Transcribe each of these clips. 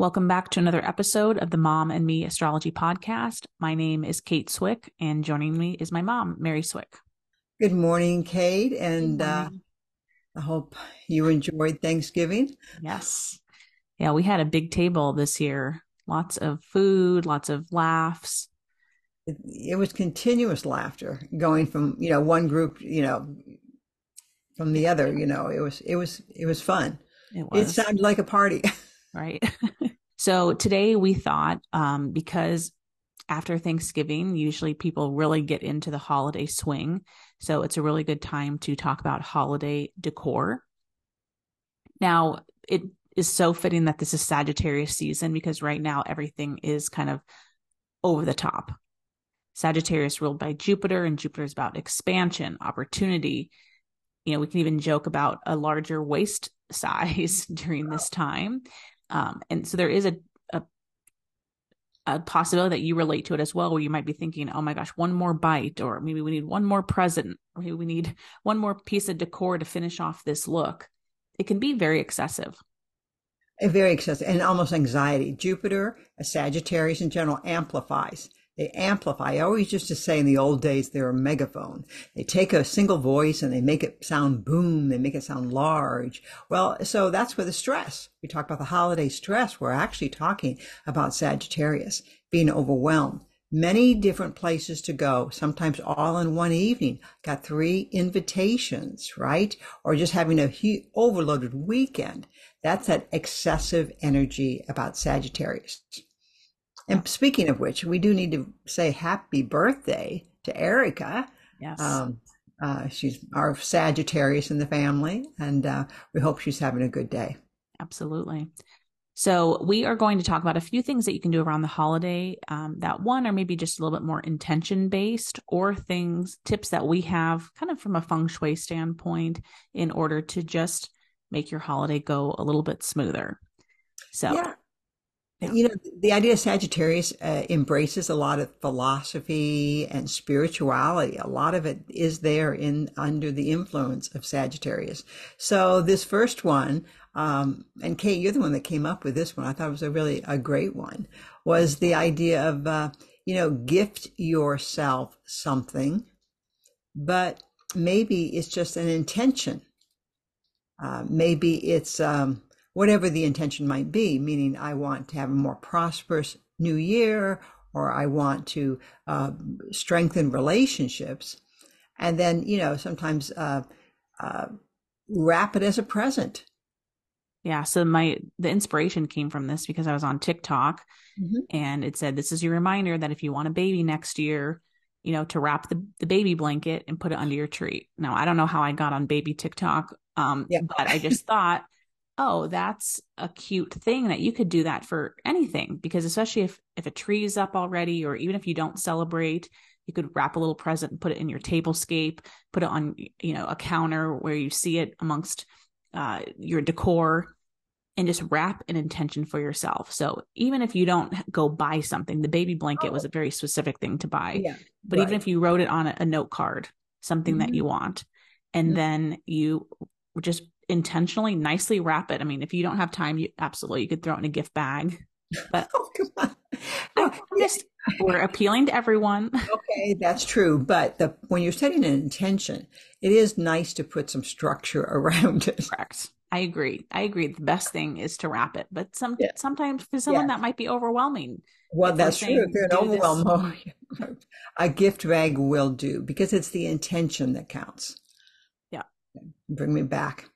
Welcome back to another episode of the Mom and Me Astrology Podcast. My name is Kate Swick, and joining me is my mom, Mary Swick. Good morning, Kate, and uh, I hope you enjoyed Thanksgiving. Yes. Yeah, we had a big table this year. Lots of food, lots of laughs. It, it was continuous laughter going from, you know, one group, you know, from the other, you know, it was, it was, it was fun. It was. It sounded like a party. right. so today we thought, um, because after Thanksgiving, usually people really get into the holiday swing. So it's a really good time to talk about holiday decor. Now, it is so fitting that this is Sagittarius season because right now everything is kind of over the top. Sagittarius ruled by Jupiter, and Jupiter is about expansion, opportunity. You know, we can even joke about a larger waist size during this time. Um, and so there is a, a a possibility that you relate to it as well, where you might be thinking, "Oh my gosh, one more bite," or maybe we need one more present, or maybe we need one more piece of decor to finish off this look. It can be very excessive. Very excessive and almost anxiety. Jupiter, Sagittarius in general, amplifies. They amplify. I always used to say in the old days, they're a megaphone. They take a single voice and they make it sound boom. They make it sound large. Well, so that's where the stress. We talk about the holiday stress. We're actually talking about Sagittarius being overwhelmed. Many different places to go, sometimes all in one evening. Got three invitations, right? Or just having a huge overloaded weekend. That's that excessive energy about Sagittarius. And speaking of which, we do need to say happy birthday to Erica. Yes. Um, uh, she's our Sagittarius in the family, and uh, we hope she's having a good day. Absolutely. So, we are going to talk about a few things that you can do around the holiday. Um, that one, or maybe just a little bit more intention based, or things, tips that we have kind of from a feng shui standpoint in order to just make your holiday go a little bit smoother. So, yeah. Yeah. You know, the idea of Sagittarius uh, embraces a lot of philosophy and spirituality. A lot of it is there in under the influence of Sagittarius. So this first one, um, and Kate, you're the one that came up with this one. I thought it was a really a great one. Was the idea of uh, you know gift yourself something, but maybe it's just an intention. Uh, maybe it's um, whatever the intention might be, meaning I want to have a more prosperous new year or I want to uh, strengthen relationships. And then, you know, sometimes uh, uh, wrap it as a present. Yeah. So my the inspiration came from this because I was on TikTok mm-hmm. and it said this is your reminder that if you want a baby next year, you know, to wrap the, the baby blanket and put it under your tree. Now I don't know how I got on baby TikTok. Um, yeah. but I just thought oh, that's a cute thing that you could do that for anything because especially if if a tree is up already or even if you don't celebrate, you could wrap a little present and put it in your tablescape, put it on you know a counter where you see it amongst uh, your decor and just wrap an intention for yourself. So even if you don't go buy something, the baby blanket was a very specific thing to buy. Yeah, but right. even if you wrote it on a, a note card, something mm-hmm. that you want, and mm-hmm. then you just intentionally nicely wrap it. I mean, if you don't have time, you absolutely you could throw it in a gift bag. But oh, come on. Just we're appealing to everyone. Okay, that's true. But the when you're setting an intention, it is nice to put some structure around it. Correct. I agree. I agree. The best thing is to wrap it, but some yeah. sometimes for someone yeah. that might be overwhelming. Well, that's true. If they're overwhelmed, a gift bag will do because it's the intention that counts. Yeah. Bring me back.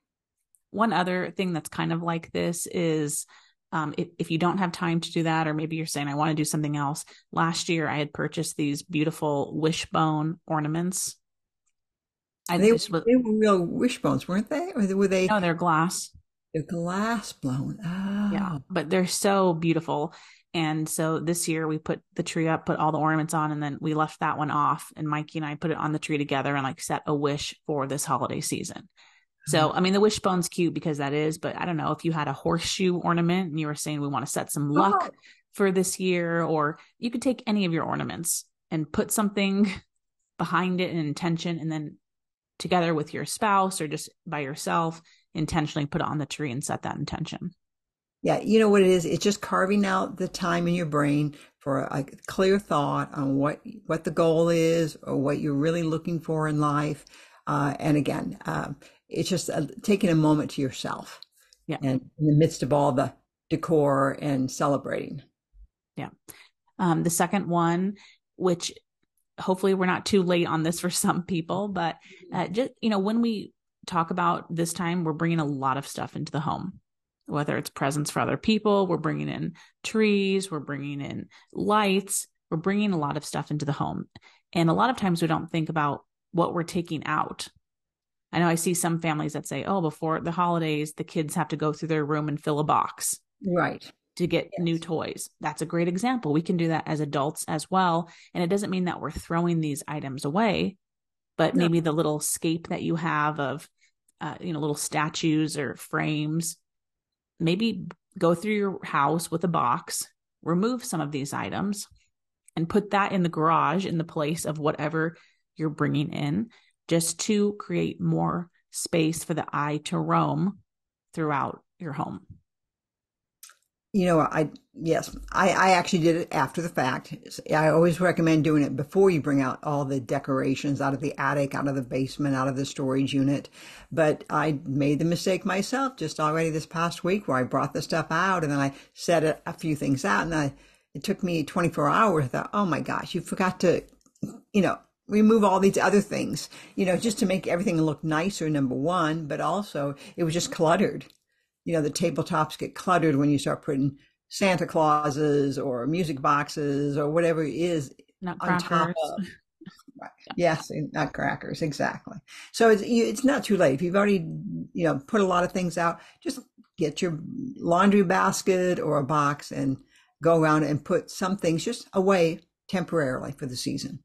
One other thing that's kind of like this is um, if, if, you don't have time to do that, or maybe you're saying, I want to do something else. Last year, I had purchased these beautiful wishbone ornaments. I they, was, they were real wishbones, weren't they? Or were they? No, they're glass. The glass blown. Oh. Yeah, but they're so beautiful. And so this year we put the tree up, put all the ornaments on, and then we left that one off. And Mikey and I put it on the tree together and like set a wish for this holiday season. So, mm-hmm. I mean, the wishbone's cute because that is, but I don't know if you had a horseshoe ornament and you were saying we want to set some luck oh. for this year, or you could take any of your ornaments and put something behind it, an intention, and then together with your spouse or just by yourself, intentionally put it on the tree and set that intention. Yeah, you know what it is? It's just carving out the time in your brain for a, a clear thought on what what the goal is or what you're really looking for in life. Uh, and again, uh, it's just uh, taking a moment to yourself. Yeah. And in the midst of all the decor and celebrating. Yeah. Um, the second one, which hopefully we're not too late on this for some people, but uh, just, you know, when we talk about this time, we're bringing a lot of stuff into the home whether it's presents for other people, we're bringing in trees, we're bringing in lights, we're bringing a lot of stuff into the home. And a lot of times we don't think about what we're taking out. I know I see some families that say, oh, before the holidays, the kids have to go through their room and fill a box. Right. To get yes. new toys. That's a great example. We can do that as adults as well. And it doesn't mean that we're throwing these items away, but no. maybe the little scape that you have of, uh, you know, little statues or frames maybe go through your house with a box, remove some of these items, and put that in the garage in the place of whatever you're bringing in, just to create more space for the eye to roam throughout your home you know, I yes, I, I actually did it after the fact. I always recommend doing it before you bring out all the decorations out of the attic, out of the basement, out of the storage unit. But I made the mistake myself just already this past week where I brought the stuff out and then I set a, a few things out and I it took me 24 hours. I thought, oh my gosh, you forgot to, you know, remove all these other things, you know, just to make everything look nicer, number one, but also it was just cluttered you know, the tabletops get cluttered when you start putting Santa Clauses or music boxes or whatever it is not on top of. Yes, eh, nutcrackers, exactly. So it's it's not too late. If you've already you know put a lot of things out, just get your laundry basket or a box and go around and put some things just away temporarily for the season.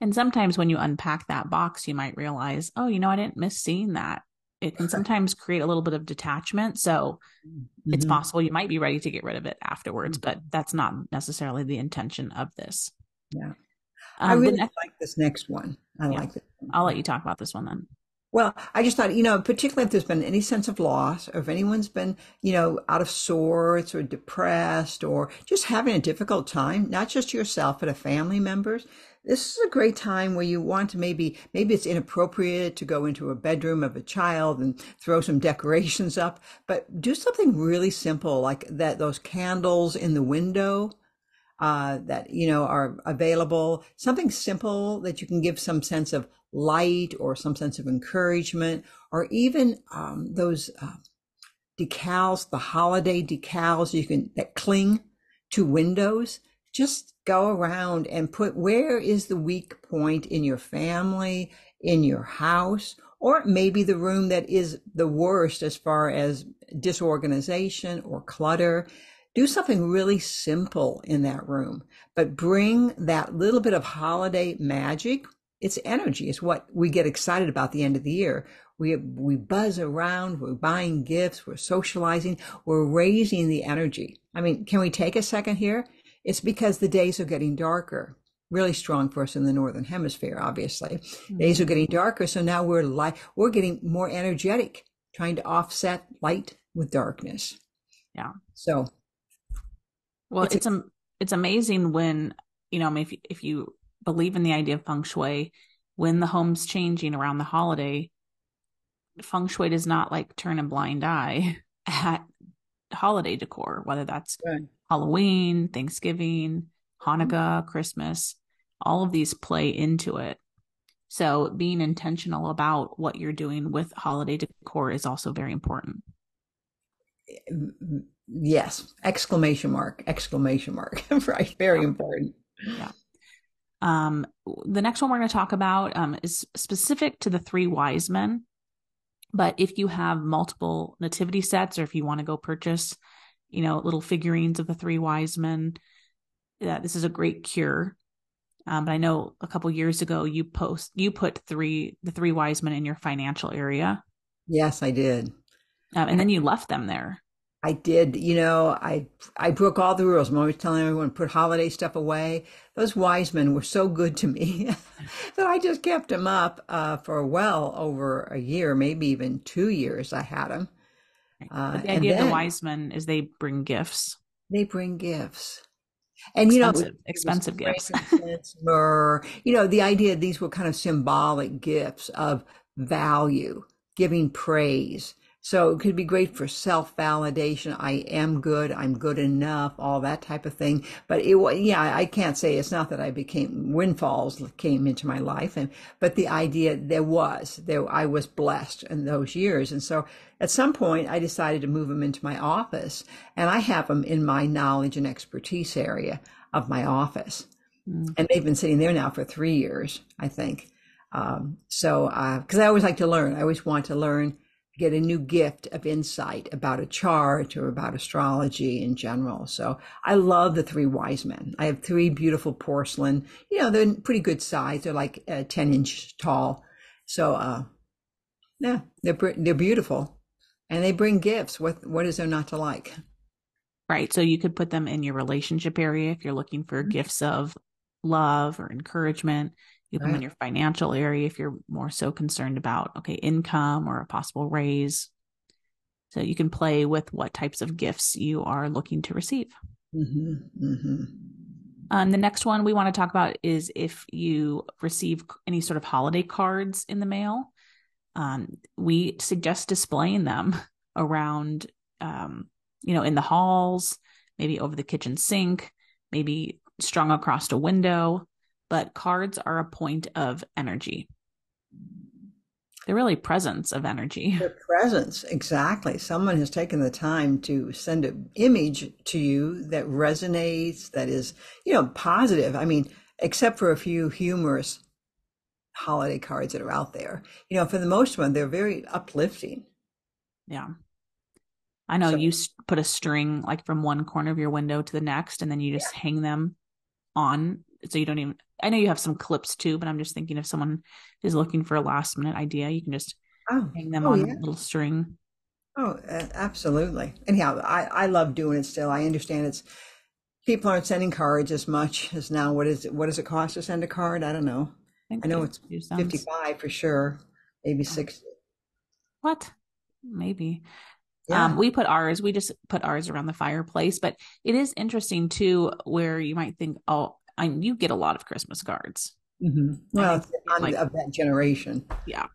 And sometimes when you unpack that box, you might realize, oh, you know, I didn't miss seeing that it can sometimes create a little bit of detachment. So mm-hmm. it's possible you might be ready to get rid of it afterwards, but mm-hmm. that's not necessarily the intention of this. Yeah. Um, I really next, like this next one. I yeah, like it. I'll let you talk about this one then. Well, I just thought, you know, particularly if there's been any sense of loss, or if anyone's been, you know, out of sorts or depressed or just having a difficult time, not just yourself, but a family members, this is a great time where you want to maybe maybe it's inappropriate to go into a bedroom of a child and throw some decorations up but do something really simple like that those candles in the window uh, that you know are available. Something simple that you can give some sense of light or some sense of encouragement or even um, those uh, decals the holiday decals you can that cling to windows just go around and put where is the weak point in your family, in your house, or maybe the room that is the worst as far as disorganization or clutter. Do something really simple in that room, but bring that little bit of holiday magic. It's energy. It's what we get excited about the end of the year. We, we buzz around. We're buying gifts. We're socializing. We're raising the energy. I mean, can we take a second here? It's because the days are getting darker. Really strong for us in the northern hemisphere, obviously. Mm-hmm. Days are getting darker, so now we're light. We're getting more energetic, trying to offset light with darkness. Yeah. So, well, it's it's, a, it's amazing when you know, I mean, if if you believe in the idea of feng shui, when the home's changing around the holiday, feng shui does not like turn a blind eye at holiday decor, whether that's right. Halloween, Thanksgiving, Hanukkah, Christmas, all of these play into it. So being intentional about what you're doing with holiday decor is also very important. Yes, exclamation mark, exclamation mark. right, very important. Yeah. Um, the next one we're going to talk about um, is specific to the three wise men. But if you have multiple nativity sets, or if you want to go purchase, you know, little figurines of the three wise men, that this is a great cure. Um, but I know a couple years ago you post you put three the three wise men in your financial area. Yes, I did. Um, and then you left them there. I did, you know, I I broke all the rules. I'm always telling everyone to put holiday stuff away. Those wise men were so good to me that I just kept them up uh, for well over a year, maybe even two years. I had them. Uh, the idea of the wise men is they bring gifts. They bring gifts. And you expensive, know, expensive gifts. myrrh, you know, the idea these were kind of symbolic gifts of value, giving praise, so it could be great for self validation. I am good. I'm good enough. All that type of thing. But it, yeah, I can't say it's not that I became windfalls came into my life, and but the idea there was there I was blessed in those years, and so at some point I decided to move them into my office, and I have them in my knowledge and expertise area of my office, mm. and they've been sitting there now for three years, I think. Um, so because uh, I always like to learn, I always want to learn get a new gift of insight about a chart or about astrology in general. So I love the three wise men. I have three beautiful porcelain. You know, they're pretty good size. They're like uh, 10 inch tall. So, uh, yeah, they're, they're beautiful and they bring gifts. What, what is there not to like? Right. So you could put them in your relationship area if you're looking for mm-hmm. gifts of love or encouragement. Put right. in your financial area if you're more so concerned about, okay, income or a possible raise. So you can play with what types of gifts you are looking to receive. Mm-hmm, mm-hmm. Um, the next one we want to talk about is if you receive any sort of holiday cards in the mail. Um, we suggest displaying them around, um, you know, in the halls, maybe over the kitchen sink, maybe strung across a window but cards are a point of energy. They're really presence of energy. Their presence, exactly. Someone has taken the time to send an image to you that resonates, that is, you know, positive. I mean, except for a few humorous holiday cards that are out there. You know, for the most one, they're very uplifting. Yeah. I know so, you put a string like from one corner of your window to the next, and then you just yeah. hang them on so you don't even I know you have some clips too, but I'm just thinking if someone is looking for a last minute idea, you can just oh, hang them oh, on yeah. a little string. Oh, absolutely. Anyhow, I, I love doing it still. I understand it's people aren't sending cards as much as now. What is it? What does it cost to send a card? I don't know. I, I know it's 55 for sure, maybe 60. What? Maybe. Yeah. Um, we put ours, we just put ours around the fireplace, but it is interesting too, where you might think, oh, I you get a lot of Christmas cards. Mm-hmm. Well, like, of that generation. Yeah.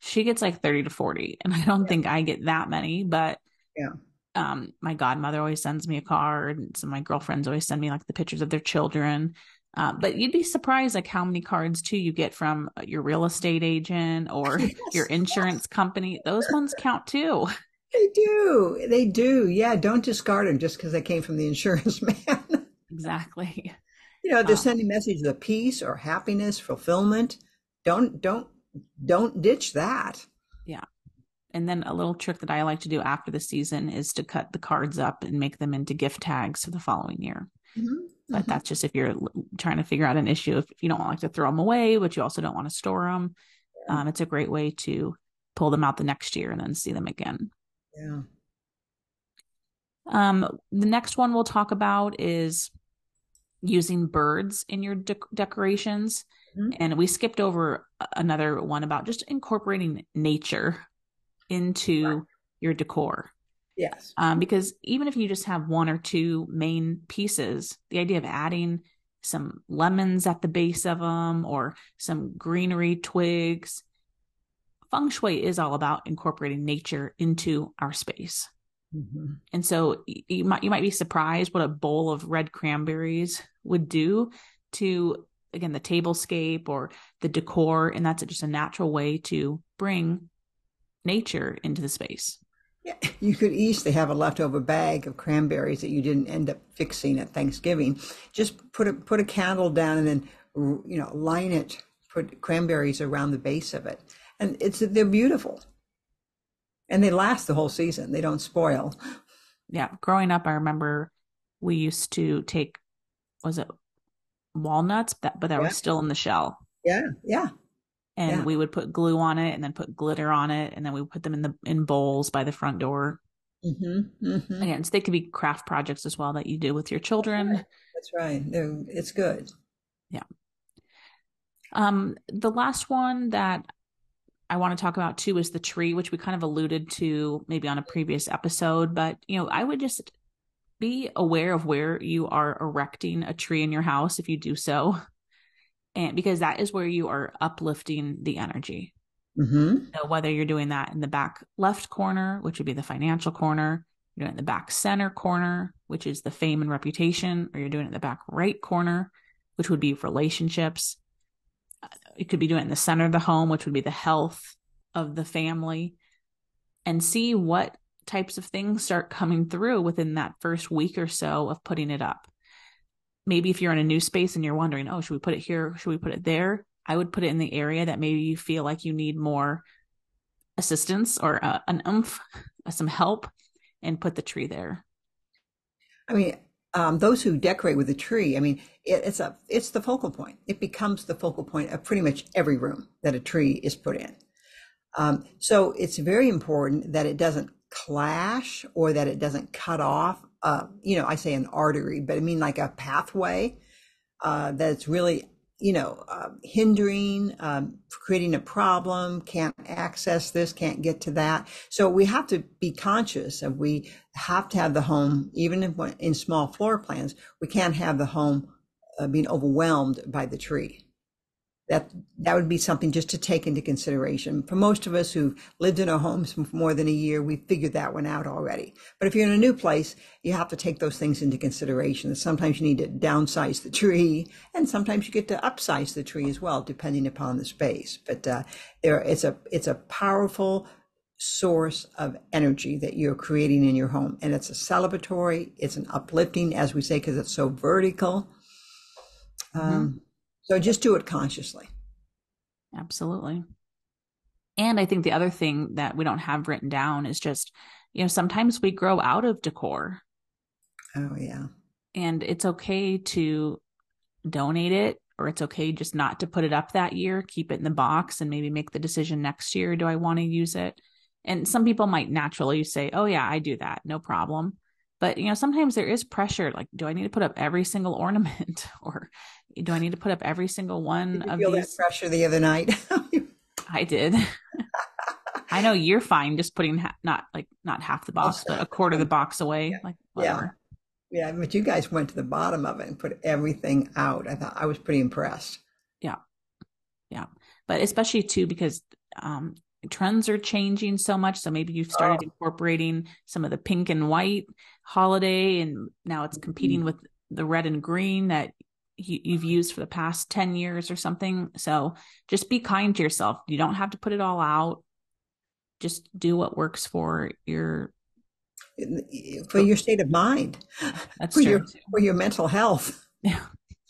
She gets like 30 to 40. And I don't yeah. think I get that many, but yeah. Um, my godmother always sends me a card. And some of my girlfriends always send me like the pictures of their children. Uh, but you'd be surprised like how many cards too you get from your real estate agent or yes. your insurance company. Those ones count too. They do. They do. Yeah. Don't discard them just because they came from the insurance man. exactly. You know, they're sending messages of peace or happiness, fulfillment. Don't don't don't ditch that. Yeah. And then a little trick that I like to do after the season is to cut the cards up and make them into gift tags for the following year. Mm-hmm. But mm-hmm. that's just if you're trying to figure out an issue. If you don't like to throw them away, but you also don't want to store them, yeah. um, it's a great way to pull them out the next year and then see them again. Yeah. Um, the next one we'll talk about is using birds in your de- decorations. Mm-hmm. And we skipped over another one about just incorporating nature into right. your decor. Yes. Um, because even if you just have one or two main pieces, the idea of adding some lemons at the base of them or some greenery twigs, feng shui is all about incorporating nature into our space. Mm-hmm. And so you might you might be surprised what a bowl of red cranberries would do to again the tablescape or the decor and that's just a natural way to bring nature into the space. Yeah, you could easily have a leftover bag of cranberries that you didn't end up fixing at Thanksgiving. Just put a put a candle down and then you know line it, put cranberries around the base of it, and it's they're beautiful. and they last the whole season. They don't spoil. Yeah, growing up, I remember we used to take was it walnuts, that but that yeah. were still in the shell. Yeah, yeah. And yeah. we would put glue on it, and then put glitter on it, and then we would put them in the in bowls by the front door. Mm-hmm, mm-hmm. Again, so they could be craft projects as well that you do with your children. That's right. That's right. It's good. Yeah. Um, the last one that I want to talk about too is the tree, which we kind of alluded to maybe on a previous episode. But you know, I would just be aware of where you are erecting a tree in your house if you do so, and because that is where you are uplifting the energy. Mm-hmm. So whether you're doing that in the back left corner, which would be the financial corner, you're doing it in the back center corner, which is the fame and reputation, or you're doing it in the back right corner, which would be relationships. You could be doing it in the center of the home, which would be the health of the family, and see what types of things start coming through within that first week or so of putting it up. Maybe if you're in a new space and you're wondering, oh, should we put it here? Should we put it there? I would put it in the area that maybe you feel like you need more assistance or uh, an oomph, some help, and put the tree there. I mean, um, those who decorate with a tree, I mean, it, it's a it's the focal point. It becomes the focal point of pretty much every room that a tree is put in. Um, so it's very important that it doesn't clash or that it doesn't cut off. Uh, you know, I say an artery, but I mean like a pathway uh, that's really you know, uh, hindering, um, creating a problem, can't access this, can't get to that. So we have to be conscious of we have to have the home, even in, in small floor plans, we can't have the home uh, being overwhelmed by the tree that that would be something just to take into consideration. For most of us who've lived in our homes for more than a year, we figured that one out already. But if you're in a new place, you have to take those things into consideration. Sometimes you need to downsize the tree, and sometimes you get to upsize the tree as well, depending upon the space. But uh, there, it's a it's a powerful source of energy that you're creating in your home, and it's a celebratory, it's an uplifting, as we say, because it's so vertical. Mm-hmm. So just do it consciously. Absolutely. And I think the other thing that we don't have written down is just, you know, sometimes we grow out of decor. Oh, yeah. And it's okay to donate it or it's okay just not to put it up that year, keep it in the box and maybe make the decision next year. Do I want to use it? And some people might naturally say, oh, yeah, I do that. No problem. But, you know, sometimes there is pressure. Like, do I need to put up every single ornament or do I need to put up every single one of feel these? That pressure the other night. I did. I know you're fine just putting ha- not like not half the box, but a quarter of the box away. Yeah. Like whatever. Yeah. yeah, but you guys went to the bottom of it and put everything out. I thought I was pretty impressed. Yeah, yeah, but especially too because um, trends are changing so much. So maybe you've started oh. incorporating some of the pink and white holiday, and now it's competing mm-hmm. with the red and green that you've used for the past 10 years or something. So just be kind to yourself. You don't have to put it all out. Just do what works for your for your state of mind. That's for true. your for your mental health. Yeah.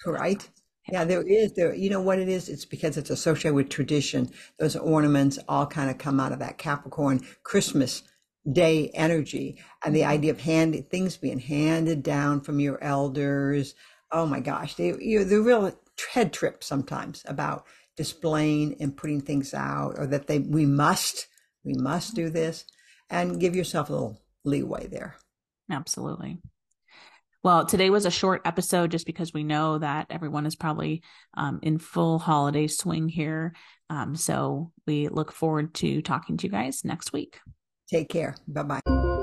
Right? Yeah, there is there you know what it is? It's because it's associated with tradition. Those ornaments all kind of come out of that Capricorn Christmas day energy and the mm-hmm. idea of hand things being handed down from your elders oh my gosh, they you the real head trip sometimes about displaying and putting things out, or that they we must we must do this, and give yourself a little leeway there. Absolutely. Well, today was a short episode just because we know that everyone is probably um, in full holiday swing here. Um, so we look forward to talking to you guys next week. Take care. Bye bye.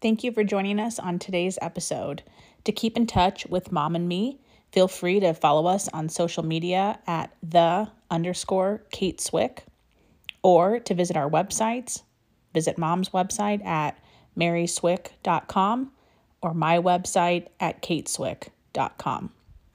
Thank you for joining us on today's episode. To keep in touch with Mom and me, feel free to follow us on social media at the underscore Kate Swick or to visit our websites. Visit mom's website at maryswick.com or my website at kateswick.com.